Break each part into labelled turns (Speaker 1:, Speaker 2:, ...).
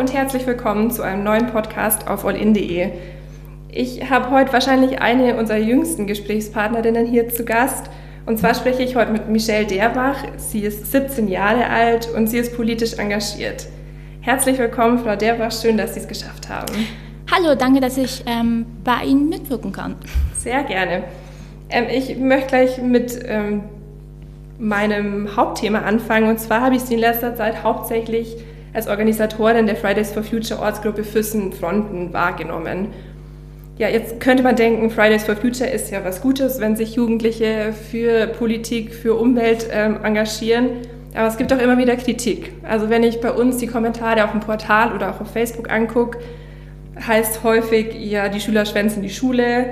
Speaker 1: und herzlich willkommen zu einem neuen Podcast auf allin.de. Ich habe heute wahrscheinlich eine unserer jüngsten Gesprächspartnerinnen hier zu Gast. Und zwar spreche ich heute mit Michelle Derbach. Sie ist 17 Jahre alt und sie ist politisch engagiert. Herzlich willkommen, Frau Derbach. Schön, dass Sie es geschafft haben.
Speaker 2: Hallo, danke, dass ich ähm, bei Ihnen mitwirken kann.
Speaker 1: Sehr gerne. Ähm, ich möchte gleich mit ähm, meinem Hauptthema anfangen. Und zwar habe ich Sie in letzter Zeit hauptsächlich als Organisatorin der Fridays for Future Ortsgruppe Füssen-Fronten wahrgenommen. Ja, jetzt könnte man denken, Fridays for Future ist ja was Gutes, wenn sich Jugendliche für Politik, für Umwelt ähm, engagieren. Aber es gibt auch immer wieder Kritik. Also wenn ich bei uns die Kommentare auf dem Portal oder auch auf Facebook angucke, heißt häufig, ja, die Schüler schwänzen die Schule,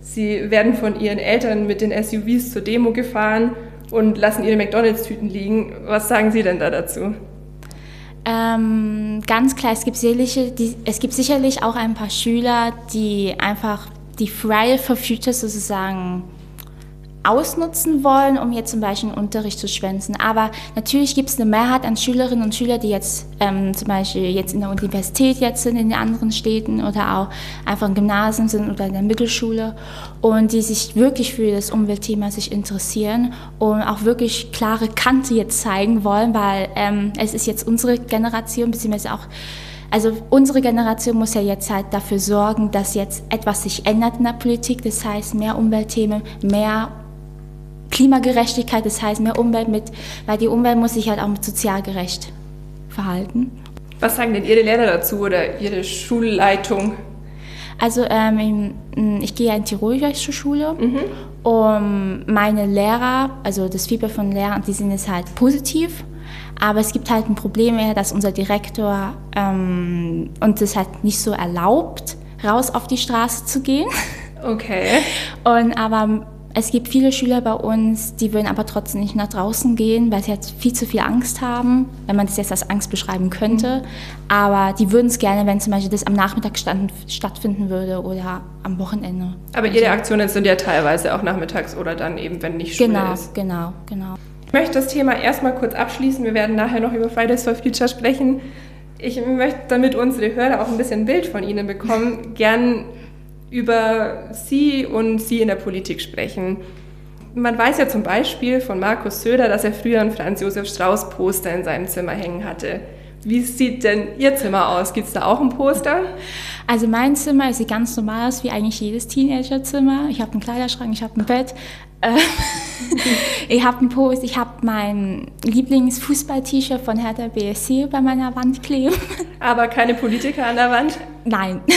Speaker 1: sie werden von ihren Eltern mit den SUVs zur Demo gefahren und lassen ihre McDonalds-Tüten liegen. Was sagen Sie denn da dazu?
Speaker 2: Ähm, ganz klar, es gibt, sicherlich, die, es gibt sicherlich auch ein paar Schüler, die einfach die Friday for Future sozusagen ausnutzen wollen, um jetzt zum Beispiel einen Unterricht zu schwänzen. Aber natürlich gibt es eine Mehrheit an Schülerinnen und Schülern, die jetzt ähm, zum Beispiel jetzt in der Universität jetzt sind, in den anderen Städten oder auch einfach im Gymnasium sind oder in der Mittelschule und die sich wirklich für das Umweltthema sich interessieren und auch wirklich klare Kante jetzt zeigen wollen, weil ähm, es ist jetzt unsere Generation, beziehungsweise auch also unsere Generation muss ja jetzt halt dafür sorgen, dass jetzt etwas sich ändert in der Politik. Das heißt, mehr Umweltthemen, mehr Klimagerechtigkeit, das heißt mehr Umwelt mit, weil die Umwelt muss sich halt auch mit sozial gerecht verhalten.
Speaker 1: Was sagen denn Ihre Lehrer dazu oder Ihre Schulleitung?
Speaker 2: Also ähm, ich gehe ja in Tirol zur Schule mhm. und meine Lehrer, also das Feedback von Lehrern, die sind jetzt halt positiv. Aber es gibt halt ein Problem dass unser Direktor ähm, uns das halt nicht so erlaubt, raus auf die Straße zu gehen.
Speaker 1: Okay.
Speaker 2: Und aber es gibt viele Schüler bei uns, die würden aber trotzdem nicht nach draußen gehen, weil sie halt viel zu viel Angst haben, wenn man das jetzt als Angst beschreiben könnte. Mhm. Aber die würden es gerne, wenn zum Beispiel das am Nachmittag stand, stattfinden würde oder am Wochenende.
Speaker 1: Aber Ihre Aktionen sind ja teilweise auch nachmittags oder dann eben, wenn nicht Schule
Speaker 2: genau,
Speaker 1: ist.
Speaker 2: Genau, genau, genau.
Speaker 1: Ich möchte das Thema erstmal kurz abschließen. Wir werden nachher noch über Fridays for Future sprechen. Ich möchte, damit unsere Hörer auch ein bisschen ein Bild von Ihnen bekommen, gern über Sie und Sie in der Politik sprechen. Man weiß ja zum Beispiel von Markus Söder, dass er früher ein Franz Josef Strauß Poster in seinem Zimmer hängen hatte. Wie sieht denn Ihr Zimmer aus? Gibt es da auch ein Poster?
Speaker 2: Also mein Zimmer sieht ganz normal aus wie eigentlich jedes Teenagerzimmer. Ich habe einen Kleiderschrank, ich habe ein Bett, äh, ich habe einen Post, ich habe mein Lieblingsfußball-T-Shirt von Hertha BSC bei meiner Wand kleben.
Speaker 1: Aber keine Politiker an der Wand?
Speaker 2: Nein.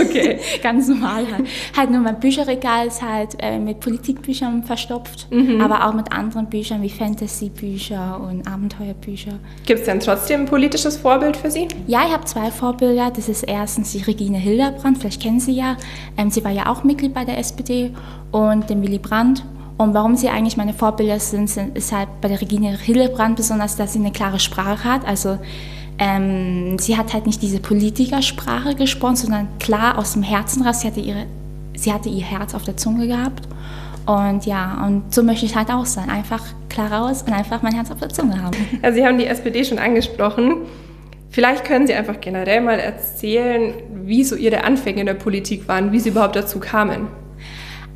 Speaker 1: Okay.
Speaker 2: Ganz normal halt. Halt nur mein Bücherregal ist halt äh, mit Politikbüchern verstopft, mhm. aber auch mit anderen Büchern wie Fantasy-Bücher und Abenteuerbücher.
Speaker 1: Gibt es denn trotzdem ein politisches Vorbild für Sie?
Speaker 2: Ja, ich habe zwei Vorbilder. Das ist erstens die Regine Hildebrand, vielleicht kennen Sie ja. Ähm, sie war ja auch Mitglied bei der SPD und den Willy Brandt. Und warum sie eigentlich meine Vorbilder sind, sind ist halt bei der Regine Hildebrand besonders, dass sie eine klare Sprache hat. Also ähm, sie hat halt nicht diese Politikersprache gesprochen, sondern klar aus dem Herzen raus. Sie hatte, ihre, sie hatte ihr Herz auf der Zunge gehabt. Und ja, und so möchte ich halt auch sein. Einfach klar raus und einfach mein Herz auf der Zunge haben.
Speaker 1: Ja, sie haben die SPD schon angesprochen. Vielleicht können Sie einfach generell mal erzählen, wie so Ihre Anfänge in der Politik waren, wie Sie überhaupt dazu kamen.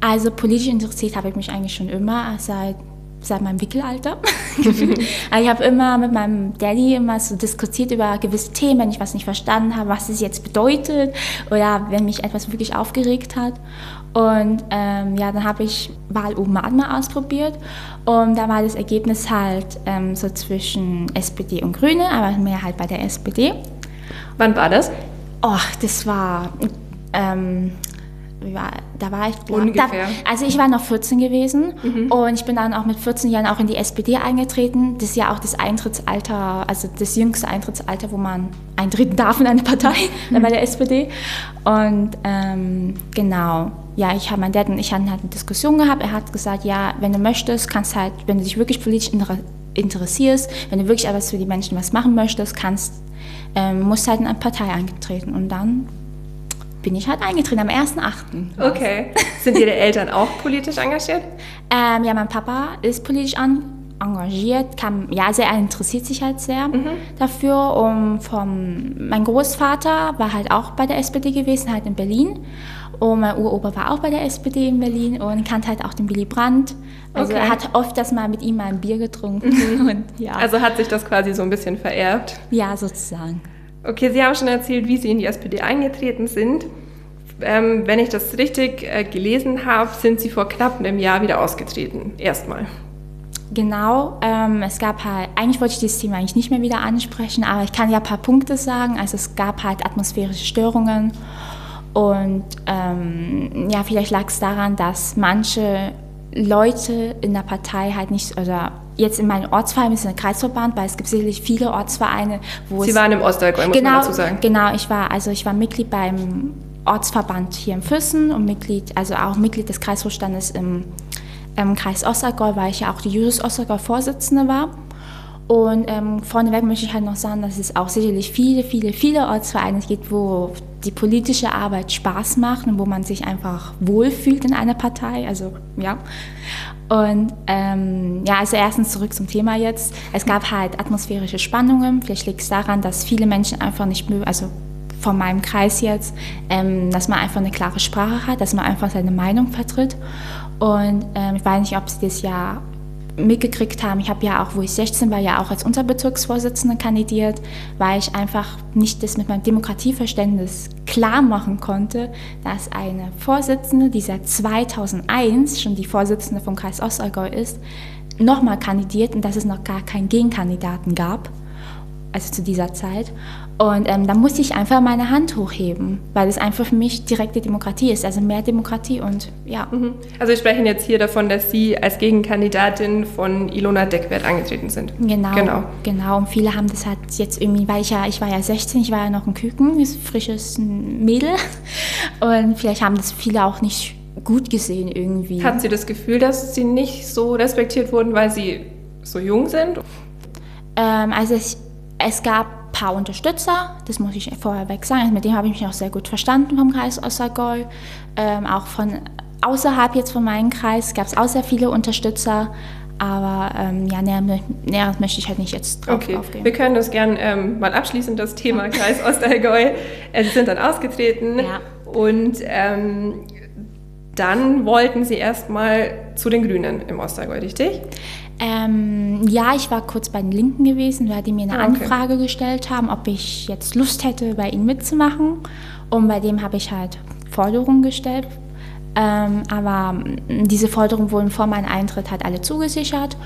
Speaker 2: Also politisch interessiert habe ich mich eigentlich schon immer, seit, seit meinem Wickelalter. also ich habe immer mit meinem Daddy immer so diskutiert über gewisse Themen, wenn ich was nicht verstanden habe, was es jetzt bedeutet oder wenn mich etwas wirklich aufgeregt hat. Und ähm, ja, dann habe ich Wahlomat mal ausprobiert und da war das Ergebnis halt ähm, so zwischen SPD und Grüne, aber mehr halt bei der SPD.
Speaker 1: Wann war das?
Speaker 2: Oh, das war ähm, war, da war ich. Da, also ich war noch 14 gewesen mhm. und ich bin dann auch mit 14 Jahren auch in die SPD eingetreten. Das ist ja auch das Eintrittsalter, also das jüngste Eintrittsalter, wo man eintreten darf in eine Partei mhm. bei der SPD. Und ähm, genau, ja, ich habe mein Dad und ich hatten halt eine Diskussion gehabt. Er hat gesagt, ja, wenn du möchtest, kannst halt, wenn du dich wirklich politisch interessierst, wenn du wirklich etwas für die Menschen was machen möchtest, kannst, ähm, musst halt in eine Partei eingetreten und dann bin ich halt eingetreten am 1.8.
Speaker 1: Okay. Sind Ihre Eltern auch politisch engagiert?
Speaker 2: Ähm, ja, mein Papa ist politisch engagiert, kam, ja, also er interessiert sich halt sehr mhm. dafür. Und vom, mein Großvater war halt auch bei der SPD gewesen, halt in Berlin. Und mein Uropa war auch bei der SPD in Berlin und kannte halt auch den Willy Brandt. Also okay. er hat oft das mal mit ihm mal ein Bier getrunken.
Speaker 1: Mhm. Und, ja. Also hat sich das quasi so ein bisschen vererbt?
Speaker 2: Ja, sozusagen.
Speaker 1: Okay, Sie haben schon erzählt, wie Sie in die SPD eingetreten sind. Ähm, wenn ich das richtig äh, gelesen habe, sind Sie vor knapp einem Jahr wieder ausgetreten. Erstmal.
Speaker 2: Genau, ähm, es gab halt, eigentlich wollte ich dieses Thema eigentlich nicht mehr wieder ansprechen, aber ich kann ja ein paar Punkte sagen. Also es gab halt atmosphärische Störungen und ähm, ja, vielleicht lag es daran, dass manche Leute in der Partei halt nicht, oder jetzt in meinem Ortsverein ist ein Kreisverband, weil es gibt sicherlich viele Ortsvereine,
Speaker 1: wo Sie waren im Ostallgäu, muss
Speaker 2: genau,
Speaker 1: man dazu sagen.
Speaker 2: Genau, ich war, also ich war Mitglied beim Ortsverband hier in Füssen und Mitglied, also auch Mitglied des Kreisvorstandes im, im Kreis Ostallgäu, weil ich ja auch die Jusos Ostallgäu Vorsitzende war. Und ähm, vorneweg möchte ich halt noch sagen, dass es auch sicherlich viele, viele, viele Ortsvereine gibt, wo die politische Arbeit Spaß macht und wo man sich einfach wohlfühlt in einer Partei. Also ja. Und ähm, ja, also erstens zurück zum Thema jetzt. Es gab halt atmosphärische Spannungen. Vielleicht liegt es daran, dass viele Menschen einfach nicht mögen, also von meinem Kreis jetzt, ähm, dass man einfach eine klare Sprache hat, dass man einfach seine Meinung vertritt. Und ähm, ich weiß nicht, ob Sie das ja mitgekriegt haben, ich habe ja auch, wo ich 16 war, ja auch als Unterbezirksvorsitzende kandidiert, weil ich einfach nicht das mit meinem Demokratieverständnis klar machen konnte, dass eine Vorsitzende, die seit 2001 schon die Vorsitzende vom Kreis Ostallgäu ist, nochmal kandidiert und dass es noch gar keinen Gegenkandidaten gab also zu dieser Zeit. Und ähm, da musste ich einfach meine Hand hochheben, weil es einfach für mich direkte Demokratie ist, also mehr Demokratie und ja. Mhm.
Speaker 1: Also wir sprechen jetzt hier davon, dass Sie als Gegenkandidatin von Ilona Deckwert angetreten sind.
Speaker 2: Genau, genau. Genau, und viele haben das halt jetzt irgendwie, weil ich ja, ich war ja 16, ich war ja noch ein Küken, ein frisches Mädel und vielleicht haben das viele auch nicht gut gesehen irgendwie.
Speaker 1: Hatten Sie das Gefühl, dass Sie nicht so respektiert wurden, weil Sie so jung sind?
Speaker 2: Ähm, also ich, es gab paar Unterstützer, das muss ich vorher weg sagen, mit denen habe ich mich auch sehr gut verstanden vom Kreis Ossergäu. Ähm, auch von außerhalb jetzt von meinem Kreis gab es auch sehr viele Unterstützer, aber ähm, ja, näher, näher, möchte ich halt nicht jetzt drauf
Speaker 1: okay.
Speaker 2: aufgehen.
Speaker 1: Wir können das gerne ähm, mal abschließen, das Thema. Kreis Ostallgäu. Sie sind dann ausgetreten ja. und ähm, dann wollten Sie erstmal zu den Grünen im Ostallgäu, richtig?
Speaker 2: Ähm, ja, ich war kurz bei den Linken gewesen, weil die mir eine ah, okay. Anfrage gestellt haben, ob ich jetzt Lust hätte, bei ihnen mitzumachen. Und bei dem habe ich halt Forderungen gestellt. Ähm, aber mm, diese Forderungen wurden vor meinem Eintritt halt alle zugesichert.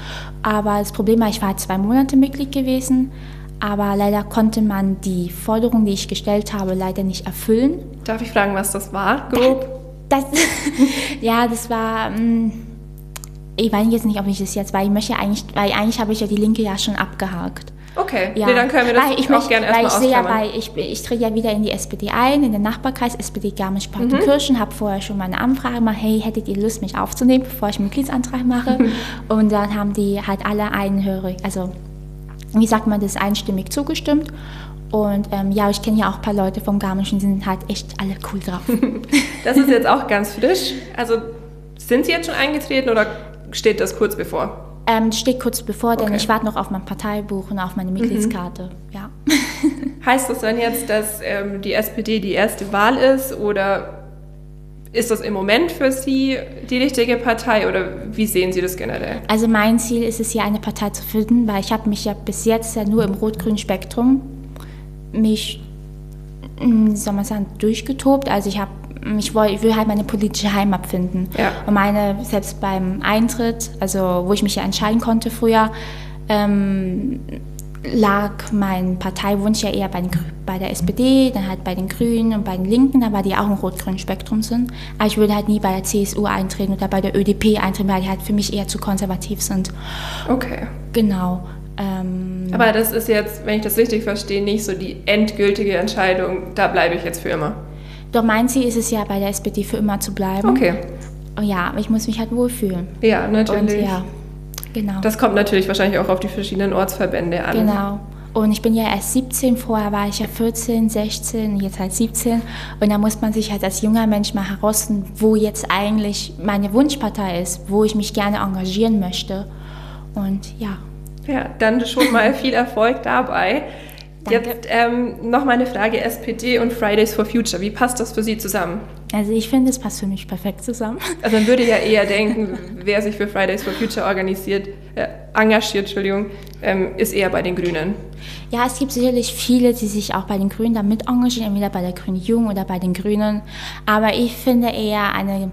Speaker 2: Aber das Problem war, ich war halt zwei Monate Mitglied gewesen. Aber leider konnte man die Forderungen, die ich gestellt habe, leider nicht erfüllen.
Speaker 1: Darf ich fragen, was das war, grob?
Speaker 2: Das, ja, das war. Mh, mm, ich weiß jetzt nicht, ob ich das jetzt, weil ich möchte eigentlich, weil eigentlich habe ich ja die Linke ja schon abgehakt.
Speaker 1: Okay, ja. nee, dann können wir das
Speaker 2: weil ich
Speaker 1: auch gerne erstmal
Speaker 2: Weil ich sehe ja, weil ich, ich trete ja wieder in die SPD ein, in den Nachbarkreis SPD Garmisch-Partenkirchen, mhm. habe vorher schon mal eine Anfrage gemacht, hey, hättet ihr Lust, mich aufzunehmen, bevor ich einen Mitgliedsantrag mache? Und dann haben die halt alle einhörig, also wie sagt man das, einstimmig zugestimmt. Und ähm, ja, ich kenne ja auch ein paar Leute vom Garmisch und die sind halt echt alle cool drauf.
Speaker 1: das ist jetzt auch ganz frisch. Also sind Sie jetzt schon eingetreten oder steht das kurz bevor?
Speaker 2: Ähm, steht kurz bevor, denn okay. ich warte noch auf mein Parteibuch und auf meine mhm. Mitgliedskarte. Mhm. Ja.
Speaker 1: heißt das dann jetzt, dass ähm, die SPD die erste Wahl ist oder ist das im Moment für Sie die richtige Partei oder wie sehen Sie das generell?
Speaker 2: Also mein Ziel ist es hier eine Partei zu finden, weil ich habe mich ja bis jetzt ja nur im rot-grünen Spektrum mich, hm, soll man sagen, durchgetobt. Also ich habe ich, will, ich will halt meine politische Heimat finden. Ja. Und meine, selbst beim Eintritt, also wo ich mich ja entscheiden konnte früher, ähm, lag mein Parteiwunsch ja eher bei, den, bei, der SPD, dann halt bei den Grünen und bei den Linken, da war die auch im rot-grünen Spektrum sind. Aber ich würde halt nie bei der CSU eintreten oder bei der ÖDP eintreten, weil die halt für mich eher zu konservativ sind.
Speaker 1: Okay.
Speaker 2: Genau.
Speaker 1: Ähm, Aber das ist jetzt, wenn ich das richtig verstehe, nicht so die endgültige Entscheidung, da bleibe ich jetzt für immer.
Speaker 2: Doch mein Ziel ist es ja, bei der SPD für immer zu bleiben.
Speaker 1: Okay.
Speaker 2: Ja, aber ich muss mich halt wohlfühlen.
Speaker 1: Ja, natürlich.
Speaker 2: Und ja, genau.
Speaker 1: Das kommt natürlich wahrscheinlich auch auf die verschiedenen Ortsverbände an.
Speaker 2: Genau. Und ich bin ja erst 17, vorher war ich ja 14, 16, jetzt halt 17. Und da muss man sich halt als junger Mensch mal herausfinden, wo jetzt eigentlich meine Wunschpartei ist, wo ich mich gerne engagieren möchte. Und ja.
Speaker 1: Ja, dann schon mal viel Erfolg dabei. Danke. Jetzt ähm, noch mal eine Frage: SPD und Fridays for Future. Wie passt das für Sie zusammen?
Speaker 2: Also, ich finde, es passt für mich perfekt zusammen.
Speaker 1: Also, man würde ja eher denken, wer sich für Fridays for Future organisiert, äh, engagiert, Entschuldigung, ähm, ist eher bei den Grünen.
Speaker 2: Ja, es gibt sicherlich viele, die sich auch bei den Grünen damit engagieren, entweder bei der Grünen Jung oder bei den Grünen. Aber ich finde eher eine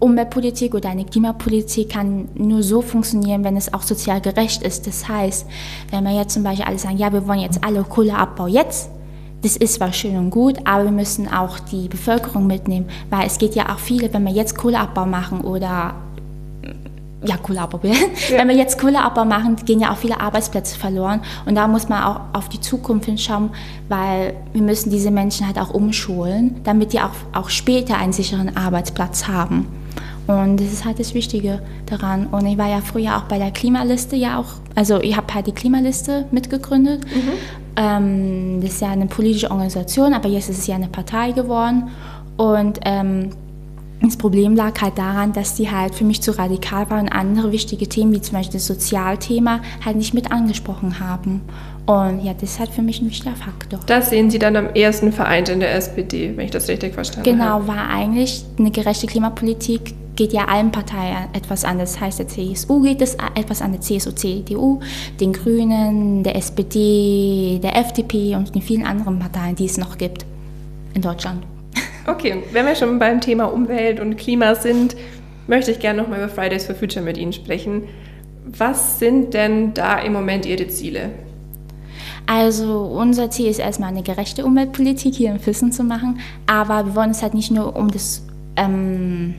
Speaker 2: Umweltpolitik oder eine Klimapolitik kann nur so funktionieren, wenn es auch sozial gerecht ist. Das heißt, wenn wir jetzt zum Beispiel alle sagen, ja, wir wollen jetzt alle Kohleabbau jetzt, das ist zwar schön und gut, aber wir müssen auch die Bevölkerung mitnehmen, weil es geht ja auch viele, wenn wir jetzt Kohleabbau machen oder ja, Kohleabbau. Ja. Wenn wir jetzt Kohleabbau machen, gehen ja auch viele Arbeitsplätze verloren. Und da muss man auch auf die Zukunft hinschauen, weil wir müssen diese Menschen halt auch umschulen, damit die auch, auch später einen sicheren Arbeitsplatz haben. Und das ist halt das Wichtige daran. Und ich war ja früher auch bei der Klimaliste ja auch, also ich habe halt die Klimaliste mitgegründet. Mhm. Ähm, das ist ja eine politische Organisation, aber jetzt ist es ja eine Partei geworden. Und ähm, das Problem lag halt daran, dass die halt für mich zu radikal waren und andere wichtige Themen, wie zum Beispiel das Sozialthema, halt nicht mit angesprochen haben. Und ja, das ist halt für mich ein wichtiger Faktor.
Speaker 1: Das sehen Sie dann am ersten vereint in der SPD, wenn ich das richtig verstanden
Speaker 2: genau,
Speaker 1: habe.
Speaker 2: Genau, war eigentlich eine gerechte Klimapolitik geht ja allen Parteien etwas an. Das heißt, der CSU geht es etwas an, der CSU, CDU, den Grünen, der SPD, der FDP und den vielen anderen Parteien, die es noch gibt in Deutschland.
Speaker 1: Okay, wenn wir schon beim Thema Umwelt und Klima sind, möchte ich gerne nochmal über Fridays for Future mit Ihnen sprechen. Was sind denn da im Moment Ihre Ziele?
Speaker 2: Also unser Ziel ist erstmal eine gerechte Umweltpolitik hier in Füssen zu machen, aber wir wollen es halt nicht nur um das ähm,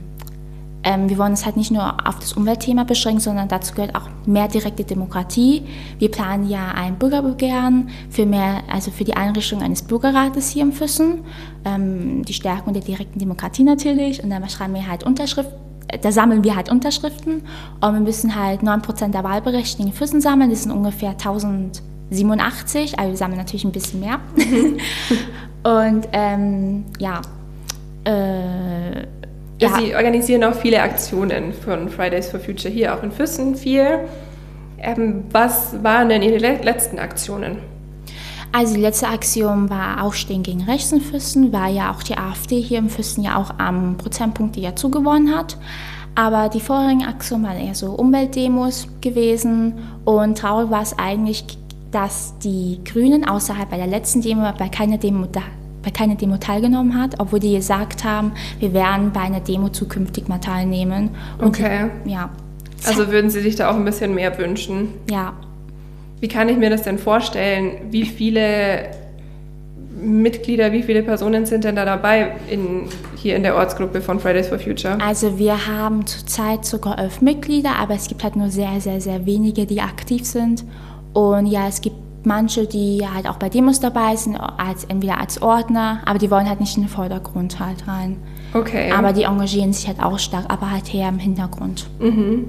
Speaker 2: ähm, wir wollen es halt nicht nur auf das Umweltthema beschränken, sondern dazu gehört auch mehr direkte Demokratie. Wir planen ja ein Bürgerbegehren für mehr, also für die Einrichtung eines Bürgerrates hier im Füssen, ähm, die Stärkung der direkten Demokratie natürlich. Und dann schreiben wir halt Unterschriften da sammeln wir halt Unterschriften und wir müssen halt 9% der Wahlberechtigten in Füssen sammeln. Das sind ungefähr 1087, also wir sammeln natürlich ein bisschen mehr. und ähm, ja, äh,
Speaker 1: ja. Sie organisieren auch viele Aktionen von Fridays for Future hier, auch in Füssen viel. Ähm, was waren denn Ihre letzten Aktionen?
Speaker 2: Also die letzte Aktion war Aufstehen gegen Rechts in Füssen, weil ja auch die AfD hier im Füssen ja auch am Prozentpunkt ja zugewonnen hat. Aber die vorherigen Aktionen waren eher so Umweltdemos gewesen und traurig war es eigentlich, dass die Grünen außerhalb bei der letzten Demo bei keiner Demo bei keiner Demo teilgenommen hat, obwohl die gesagt haben, wir werden bei einer Demo zukünftig mal teilnehmen.
Speaker 1: Und okay. Die, ja. Also würden Sie sich da auch ein bisschen mehr wünschen?
Speaker 2: Ja.
Speaker 1: Wie kann ich mir das denn vorstellen? Wie viele Mitglieder, wie viele Personen sind denn da dabei in, hier in der Ortsgruppe von Fridays for Future?
Speaker 2: Also wir haben zurzeit sogar elf Mitglieder, aber es gibt halt nur sehr, sehr, sehr wenige, die aktiv sind. Und ja, es gibt manche, die halt auch bei Demos dabei sind, als, entweder als Ordner, aber die wollen halt nicht in den Vordergrund halt rein.
Speaker 1: Okay.
Speaker 2: Aber die engagieren sich halt auch stark, aber halt eher im Hintergrund.
Speaker 1: Mhm.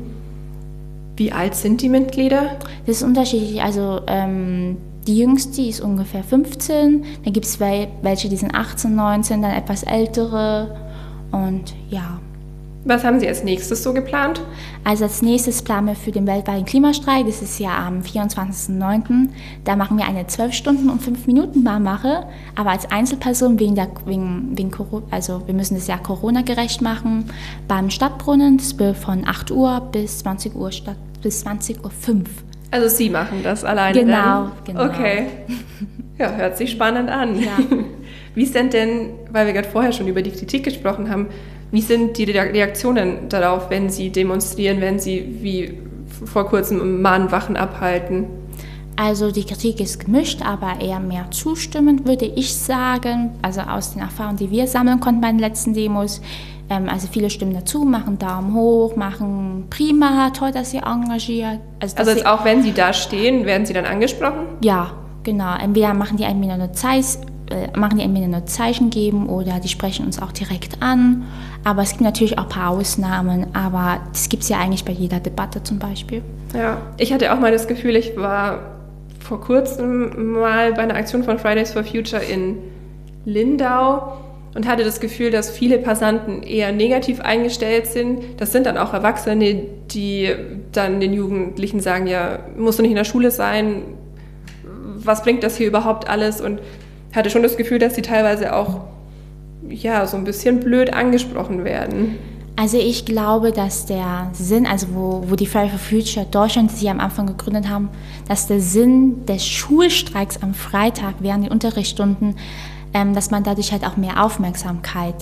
Speaker 1: Wie alt sind die Mitglieder?
Speaker 2: Das ist unterschiedlich. Also ähm, die jüngste ist ungefähr 15, dann gibt es welche, die sind 18, 19, dann etwas ältere und ja.
Speaker 1: Was haben Sie als nächstes so geplant?
Speaker 2: Also als nächstes planen wir für den weltweiten Klimastreik, das ist ja am 24.09. Da machen wir eine 12 Stunden und 5 Minuten Barmache, aber als Einzelperson wegen der, wegen, wegen also wir müssen das ja Corona-gerecht machen, beim Stadtbrunnen, das wird von 8 Uhr bis 20 Uhr statt, bis 20 Uhr 5.
Speaker 1: Also Sie machen das alleine
Speaker 2: Genau,
Speaker 1: dann?
Speaker 2: genau.
Speaker 1: Okay. Ja, hört sich spannend an. Ja. Wie sind denn, weil wir gerade vorher schon über die Kritik gesprochen haben, wie sind die Reaktionen darauf, wenn Sie demonstrieren, wenn Sie wie vor kurzem Mahnwachen abhalten?
Speaker 2: Also die Kritik ist gemischt, aber eher mehr zustimmend, würde ich sagen. Also aus den Erfahrungen, die wir sammeln konnten bei den letzten Demos. Ähm, also viele stimmen dazu, machen Daumen hoch, machen prima, toll, dass ihr engagiert.
Speaker 1: Also, also jetzt auch wenn Sie da stehen, werden Sie dann angesprochen?
Speaker 2: Ja, genau. Entweder machen die entweder eine Zeiss machen die entweder nur Zeichen geben oder die sprechen uns auch direkt an. Aber es gibt natürlich auch ein paar Ausnahmen, aber das gibt es ja eigentlich bei jeder Debatte zum Beispiel.
Speaker 1: Ja, ich hatte auch mal das Gefühl, ich war vor kurzem mal bei einer Aktion von Fridays for Future in Lindau und hatte das Gefühl, dass viele Passanten eher negativ eingestellt sind. Das sind dann auch Erwachsene, die dann den Jugendlichen sagen, ja, musst du nicht in der Schule sein, was bringt das hier überhaupt alles? Und hatte schon das Gefühl, dass sie teilweise auch ja, so ein bisschen blöd angesprochen werden.
Speaker 2: Also ich glaube, dass der Sinn, also wo, wo die Friday for Future Deutschland sich am Anfang gegründet haben, dass der Sinn des Schulstreiks am Freitag während den Unterrichtsstunden, ähm, dass man dadurch halt auch mehr Aufmerksamkeit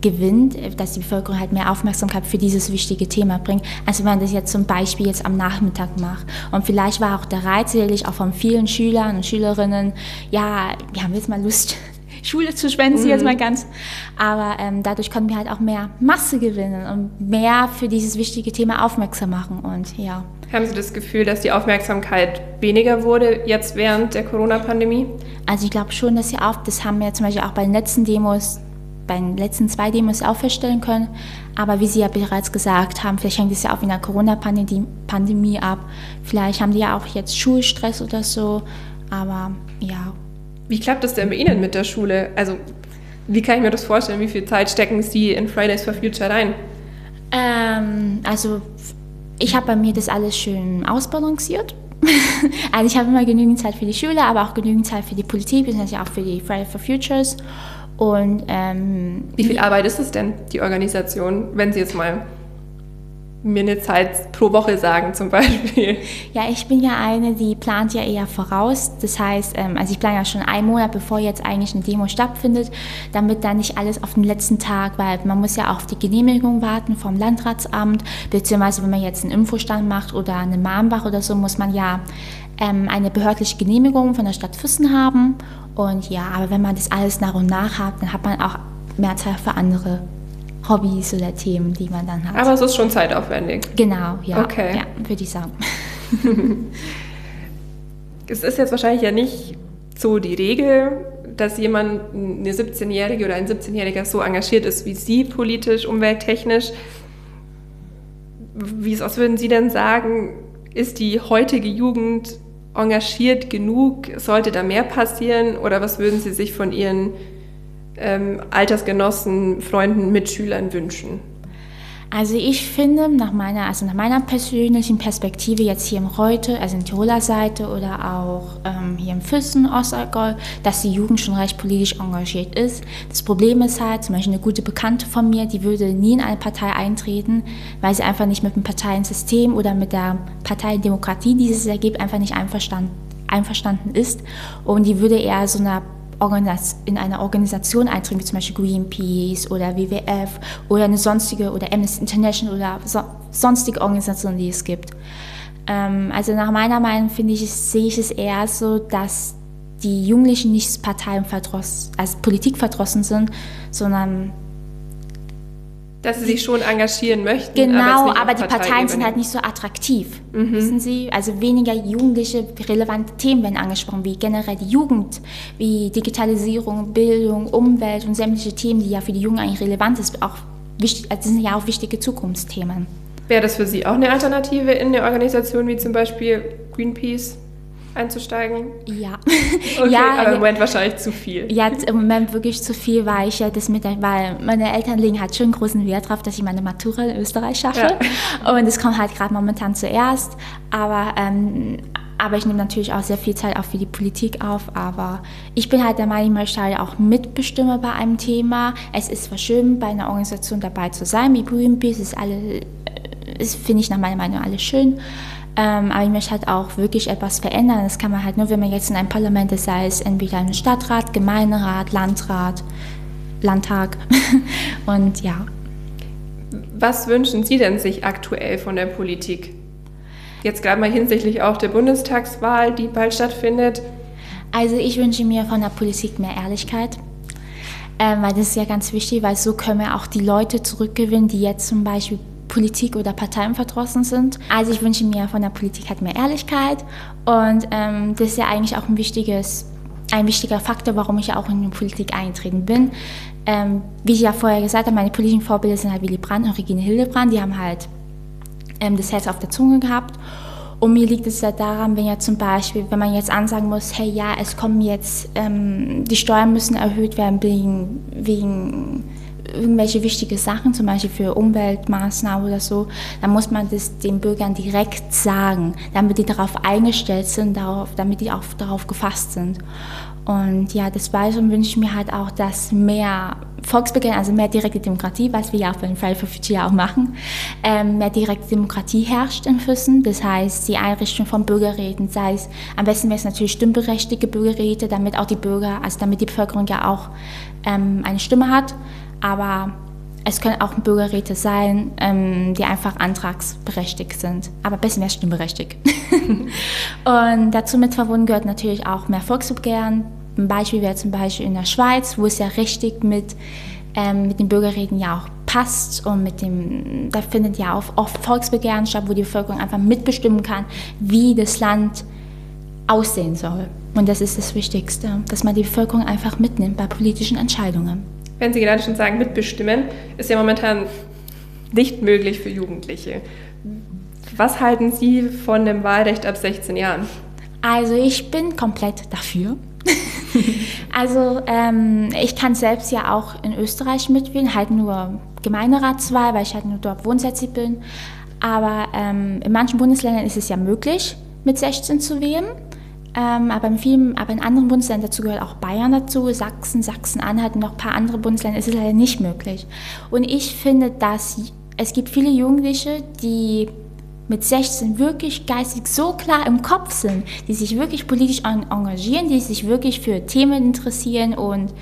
Speaker 2: gewinnt, dass die Bevölkerung halt mehr Aufmerksamkeit für dieses wichtige Thema bringt, als wenn man das jetzt zum Beispiel jetzt am Nachmittag macht. Und vielleicht war auch der Reiz sicherlich auch von vielen Schülern und Schülerinnen, ja, wir haben jetzt mal Lust, Schule zu schwänzen, mhm. jetzt mal ganz. Aber ähm, dadurch konnten wir halt auch mehr Masse gewinnen und mehr für dieses wichtige Thema aufmerksam machen. Und ja.
Speaker 1: Haben Sie das Gefühl, dass die Aufmerksamkeit weniger wurde jetzt während der Corona-Pandemie?
Speaker 2: Also ich glaube schon, dass sie auch, das haben wir zum Beispiel auch bei den letzten Demos, bei den letzten zwei Demos auch feststellen können. Aber wie Sie ja bereits gesagt haben, vielleicht hängt es ja auch in der Corona-Pandemie ab. Vielleicht haben die ja auch jetzt Schulstress oder so. Aber ja,
Speaker 1: wie klappt das denn bei Ihnen mit der Schule? Also, wie kann ich mir das vorstellen? Wie viel Zeit stecken Sie in Fridays for Future rein?
Speaker 2: Ähm, also, ich habe bei mir das alles schön ausbalanciert. also, ich habe immer genügend Zeit für die Schule, aber auch genügend Zeit für die Politik, beziehungsweise auch für die Fridays for Futures. Und, ähm,
Speaker 1: Wie viel Arbeit ist es denn, die Organisation, wenn Sie jetzt mal mir eine Zeit pro Woche sagen zum Beispiel?
Speaker 2: Ja, ich bin ja eine, die plant ja eher voraus. Das heißt, ähm, also ich plane ja schon einen Monat, bevor jetzt eigentlich eine Demo stattfindet, damit dann nicht alles auf den letzten Tag, weil man muss ja auf die Genehmigung warten vom Landratsamt, beziehungsweise wenn man jetzt einen Infostand macht oder eine Mahnbach oder so, muss man ja ähm, eine behördliche Genehmigung von der Stadt Füssen haben. Und ja, aber wenn man das alles nach und nach hat, dann hat man auch mehr Zeit für andere Hobbys oder Themen, die man dann hat.
Speaker 1: Aber es ist schon zeitaufwendig.
Speaker 2: Genau, ja.
Speaker 1: Okay.
Speaker 2: Ja, würde ich sagen.
Speaker 1: es ist jetzt wahrscheinlich ja nicht so die Regel, dass jemand, eine 17-Jährige oder ein 17-Jähriger so engagiert ist wie Sie politisch, umwelttechnisch. Wie, was würden Sie denn sagen, ist die heutige Jugend engagiert genug? Sollte da mehr passieren? Oder was würden Sie sich von Ihren ähm, Altersgenossen, Freunden, Mitschülern wünschen?
Speaker 2: Also ich finde nach meiner, also nach meiner persönlichen Perspektive jetzt hier im Reute, also in Tiroler Seite oder auch ähm, hier im Füssen, Ostallgäu, dass die Jugend schon recht politisch engagiert ist. Das Problem ist halt, zum Beispiel eine gute Bekannte von mir, die würde nie in eine Partei eintreten, weil sie einfach nicht mit dem Parteiensystem oder mit der Parteiendemokratie, die es ergibt, einfach nicht einverstanden, einverstanden ist. Und die würde eher so einer in eine Organisation eintreten, wie zum Beispiel Greenpeace oder WWF oder eine sonstige oder Amnesty International oder so, sonstige Organisationen, die es gibt. Ähm, also nach meiner Meinung finde ich, sehe ich es eher so, dass die Jugendlichen nicht parteienverdrossen, als Politik verdrossen sind, sondern
Speaker 1: dass sie sich schon engagieren möchten.
Speaker 2: Genau, aber, aber die Parteien sind halt nicht so attraktiv, mhm. wissen Sie? Also weniger jugendliche relevante Themen werden angesprochen, wie generell die Jugend, wie Digitalisierung, Bildung, Umwelt und sämtliche Themen, die ja für die Jungen eigentlich relevant sind, auch wichtig, also sind ja auch wichtige Zukunftsthemen.
Speaker 1: Wäre das für Sie auch eine Alternative in eine Organisation wie zum Beispiel Greenpeace? Einzusteigen?
Speaker 2: Ja.
Speaker 1: Okay,
Speaker 2: ja,
Speaker 1: aber im Moment wahrscheinlich zu viel.
Speaker 2: Ja, im Moment wirklich zu viel, weil ich ja das mit, weil meine Eltern legen halt schon großen Wert darauf, dass ich meine Matura in Österreich schaffe. Ja. Und es kommt halt gerade momentan zuerst. Aber ähm, aber ich nehme natürlich auch sehr viel Zeit auch für die Politik auf. Aber ich bin halt der Meinung, ich möchte halt auch mitbestimmen bei einem Thema. Es ist zwar schön, bei einer Organisation dabei zu sein, wie Greenpeace, ist alle, ist, finde ich nach meiner Meinung alles schön. Ähm, aber ich möchte halt auch wirklich etwas verändern. Das kann man halt nur, wenn man jetzt in einem Parlament ist, sei es entweder ein Stadtrat, Gemeinderat, Landrat, Landtag und ja.
Speaker 1: Was wünschen Sie denn sich aktuell von der Politik? Jetzt gerade mal hinsichtlich auch der Bundestagswahl, die bald stattfindet.
Speaker 2: Also ich wünsche mir von der Politik mehr Ehrlichkeit. Ähm, weil das ist ja ganz wichtig, weil so können wir auch die Leute zurückgewinnen, die jetzt zum Beispiel Politik oder Parteien verdrossen sind. Also ich wünsche mir von der Politik halt mehr Ehrlichkeit und ähm, das ist ja eigentlich auch ein wichtiges ein wichtiger Faktor, warum ich auch in die Politik eingetreten bin. Ähm, wie ich ja vorher gesagt habe, meine politischen Vorbilder sind halt Willy Brandt und Regine Hildebrand, die haben halt ähm, das Herz auf der Zunge gehabt. Und mir liegt es ja daran, wenn ja zum Beispiel, wenn man jetzt ansagen muss, hey ja, es kommen jetzt, ähm, die Steuern müssen erhöht werden wegen, wegen irgendwelche wichtige Sachen, zum Beispiel für Umweltmaßnahmen oder so, dann muss man das den Bürgern direkt sagen, damit die darauf eingestellt sind, darauf, damit die auch darauf gefasst sind. Und ja, des Weiteren wünsche ich mir halt auch, dass mehr Volksbegehren, also mehr direkte Demokratie, was wir ja auch bei den Friday for Future auch machen, ähm, mehr direkte Demokratie herrscht in Füssen. Das heißt, die Einrichtung von Bürgerräten, sei es, am besten wäre es natürlich stimmberechtigte Bürgerräte, damit auch die Bürger, also damit die Bevölkerung ja auch ähm, eine Stimme hat. Aber es können auch Bürgerräte sein, ähm, die einfach antragsberechtigt sind, aber besser mehr stimmberechtigt. und dazu mit verbunden gehört natürlich auch mehr Volksbegehren. Ein Beispiel wäre zum Beispiel in der Schweiz, wo es ja richtig mit, ähm, mit den Bürgerräten ja auch passt und mit dem, da findet ja auch oft Volksbegehren statt, wo die Bevölkerung einfach mitbestimmen kann, wie das Land aussehen soll. Und das ist das Wichtigste, dass man die Bevölkerung einfach mitnimmt bei politischen Entscheidungen
Speaker 1: wenn Sie gerade schon sagen, mitbestimmen, ist ja momentan nicht möglich für Jugendliche. Was halten Sie von dem Wahlrecht ab 16 Jahren?
Speaker 2: Also ich bin komplett dafür. also ähm, ich kann selbst ja auch in Österreich mitwählen, halt nur Gemeinderatswahl, weil ich halt nur dort wohnsätzig bin. Aber ähm, in manchen Bundesländern ist es ja möglich, mit 16 zu wählen. Ähm, aber, in vielen, aber in anderen Bundesländern, dazu gehört auch Bayern dazu, Sachsen, Sachsen-Anhalt und noch ein paar andere Bundesländer, ist es leider nicht möglich. Und ich finde, dass es gibt viele Jugendliche, die mit 16 wirklich geistig so klar im Kopf sind, die sich wirklich politisch engagieren, die sich wirklich für Themen interessieren und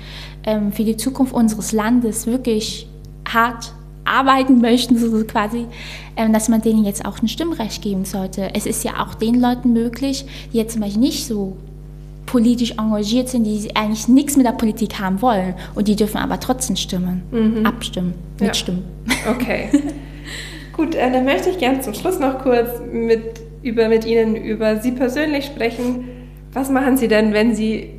Speaker 2: ähm, für die Zukunft unseres Landes wirklich hart arbeiten möchten, so quasi, ähm, dass man denen jetzt auch ein Stimmrecht geben sollte. Es ist ja auch den Leuten möglich, die jetzt zum Beispiel nicht so politisch engagiert sind, die eigentlich nichts mit der Politik haben wollen und die dürfen aber trotzdem stimmen, mhm. abstimmen, mitstimmen.
Speaker 1: Ja. Okay. Gut, äh, dann möchte ich gerne zum Schluss noch kurz mit, über, mit Ihnen über Sie persönlich sprechen. Was machen Sie denn, wenn Sie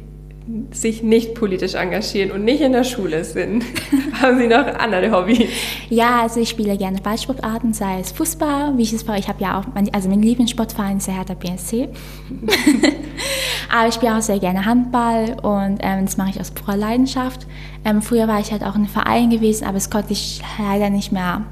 Speaker 1: sich nicht politisch engagieren und nicht in der Schule sind, haben Sie noch andere Hobbys?
Speaker 2: Ja, also ich spiele gerne Ballsportarten, sei es Fußball, wie ich es vorher, ich habe ja auch, mein, also mein Lieblingssportverein ist der Hertha BSC. Aber ich spiele auch sehr gerne Handball und ähm, das mache ich aus purer Leidenschaft. Ähm, früher war ich halt auch in einem Verein gewesen, aber das konnte ich leider nicht mehr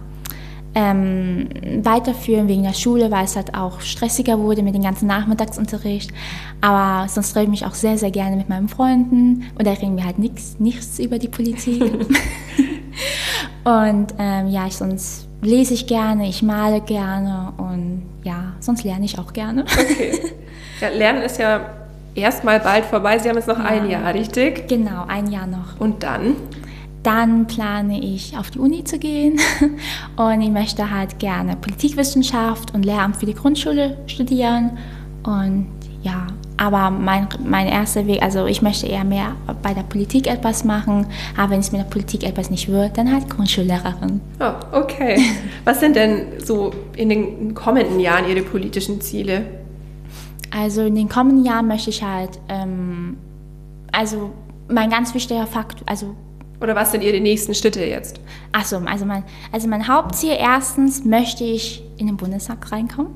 Speaker 2: ähm, weiterführen wegen der Schule, weil es halt auch stressiger wurde mit dem ganzen Nachmittagsunterricht. Aber sonst rede ich mich auch sehr, sehr gerne mit meinen Freunden und da reden wir halt nichts, nichts über die Politik. und ähm, ja, ich, sonst lese ich gerne, ich male gerne und ja, sonst lerne ich auch gerne.
Speaker 1: Okay. Ja, Lernen ist ja erstmal bald vorbei. Sie haben jetzt noch ja. ein Jahr, richtig?
Speaker 2: Genau, ein Jahr noch.
Speaker 1: Und dann?
Speaker 2: Dann plane ich auf die Uni zu gehen und ich möchte halt gerne Politikwissenschaft und Lehramt für die Grundschule studieren. Und ja, aber mein, mein erster Weg, also ich möchte eher mehr bei der Politik etwas machen, aber wenn es mit der Politik etwas nicht wird, dann halt Grundschullehrerin.
Speaker 1: Oh, okay. Was sind denn so in den kommenden Jahren Ihre politischen Ziele?
Speaker 2: Also in den kommenden Jahren möchte ich halt, ähm, also mein ganz wichtiger Fakt, also
Speaker 1: oder was sind Ihre nächsten Schritte jetzt?
Speaker 2: Achso, also mein, also mein Hauptziel erstens möchte ich in den Bundestag reinkommen.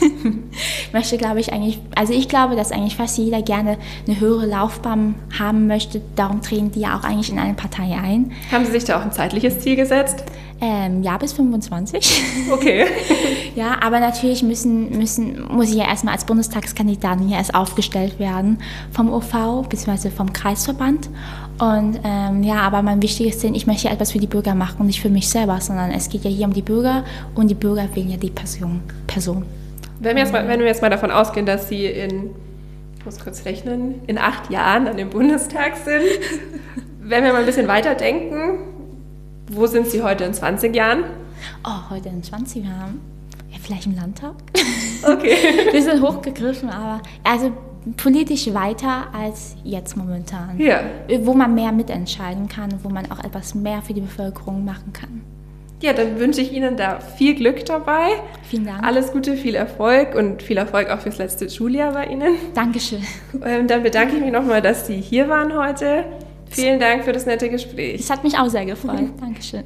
Speaker 2: möchte, glaube ich, eigentlich, also ich glaube, dass eigentlich fast jeder gerne eine höhere Laufbahn haben möchte. Darum treten die ja auch eigentlich in eine Partei ein.
Speaker 1: Haben Sie sich da auch ein zeitliches Ziel gesetzt?
Speaker 2: Ähm, ja, bis 25.
Speaker 1: Okay.
Speaker 2: ja, aber natürlich müssen, müssen, muss ich ja erstmal als Bundestagskandidatin hier erst aufgestellt werden vom OV bzw. vom Kreisverband. Und ähm, ja, aber mein wichtiges Ziel, ich möchte etwas für die Bürger machen und nicht für mich selber, sondern es geht ja hier um die Bürger und die Bürger wählen ja die Person. Person.
Speaker 1: Wenn wir, jetzt mal, wenn wir jetzt mal davon ausgehen, dass Sie in, ich muss kurz rechnen, in acht Jahren an dem Bundestag sind, wenn wir mal ein bisschen weiter denken, wo sind Sie heute in 20 Jahren?
Speaker 2: Oh, heute in 20 Jahren? Ja, vielleicht im Landtag.
Speaker 1: Okay.
Speaker 2: wir sind hochgegriffen, aber also politisch weiter als jetzt momentan.
Speaker 1: Ja.
Speaker 2: Wo man mehr mitentscheiden kann, wo man auch etwas mehr für die Bevölkerung machen kann.
Speaker 1: Ja, dann wünsche ich Ihnen da viel Glück dabei.
Speaker 2: Vielen Dank.
Speaker 1: Alles Gute, viel Erfolg und viel Erfolg auch fürs letzte Schuljahr bei Ihnen.
Speaker 2: Dankeschön.
Speaker 1: Ähm, dann bedanke ich mich nochmal, dass Sie hier waren heute. Vielen Dank für das nette Gespräch.
Speaker 2: Es hat mich auch sehr gefreut. Dankeschön.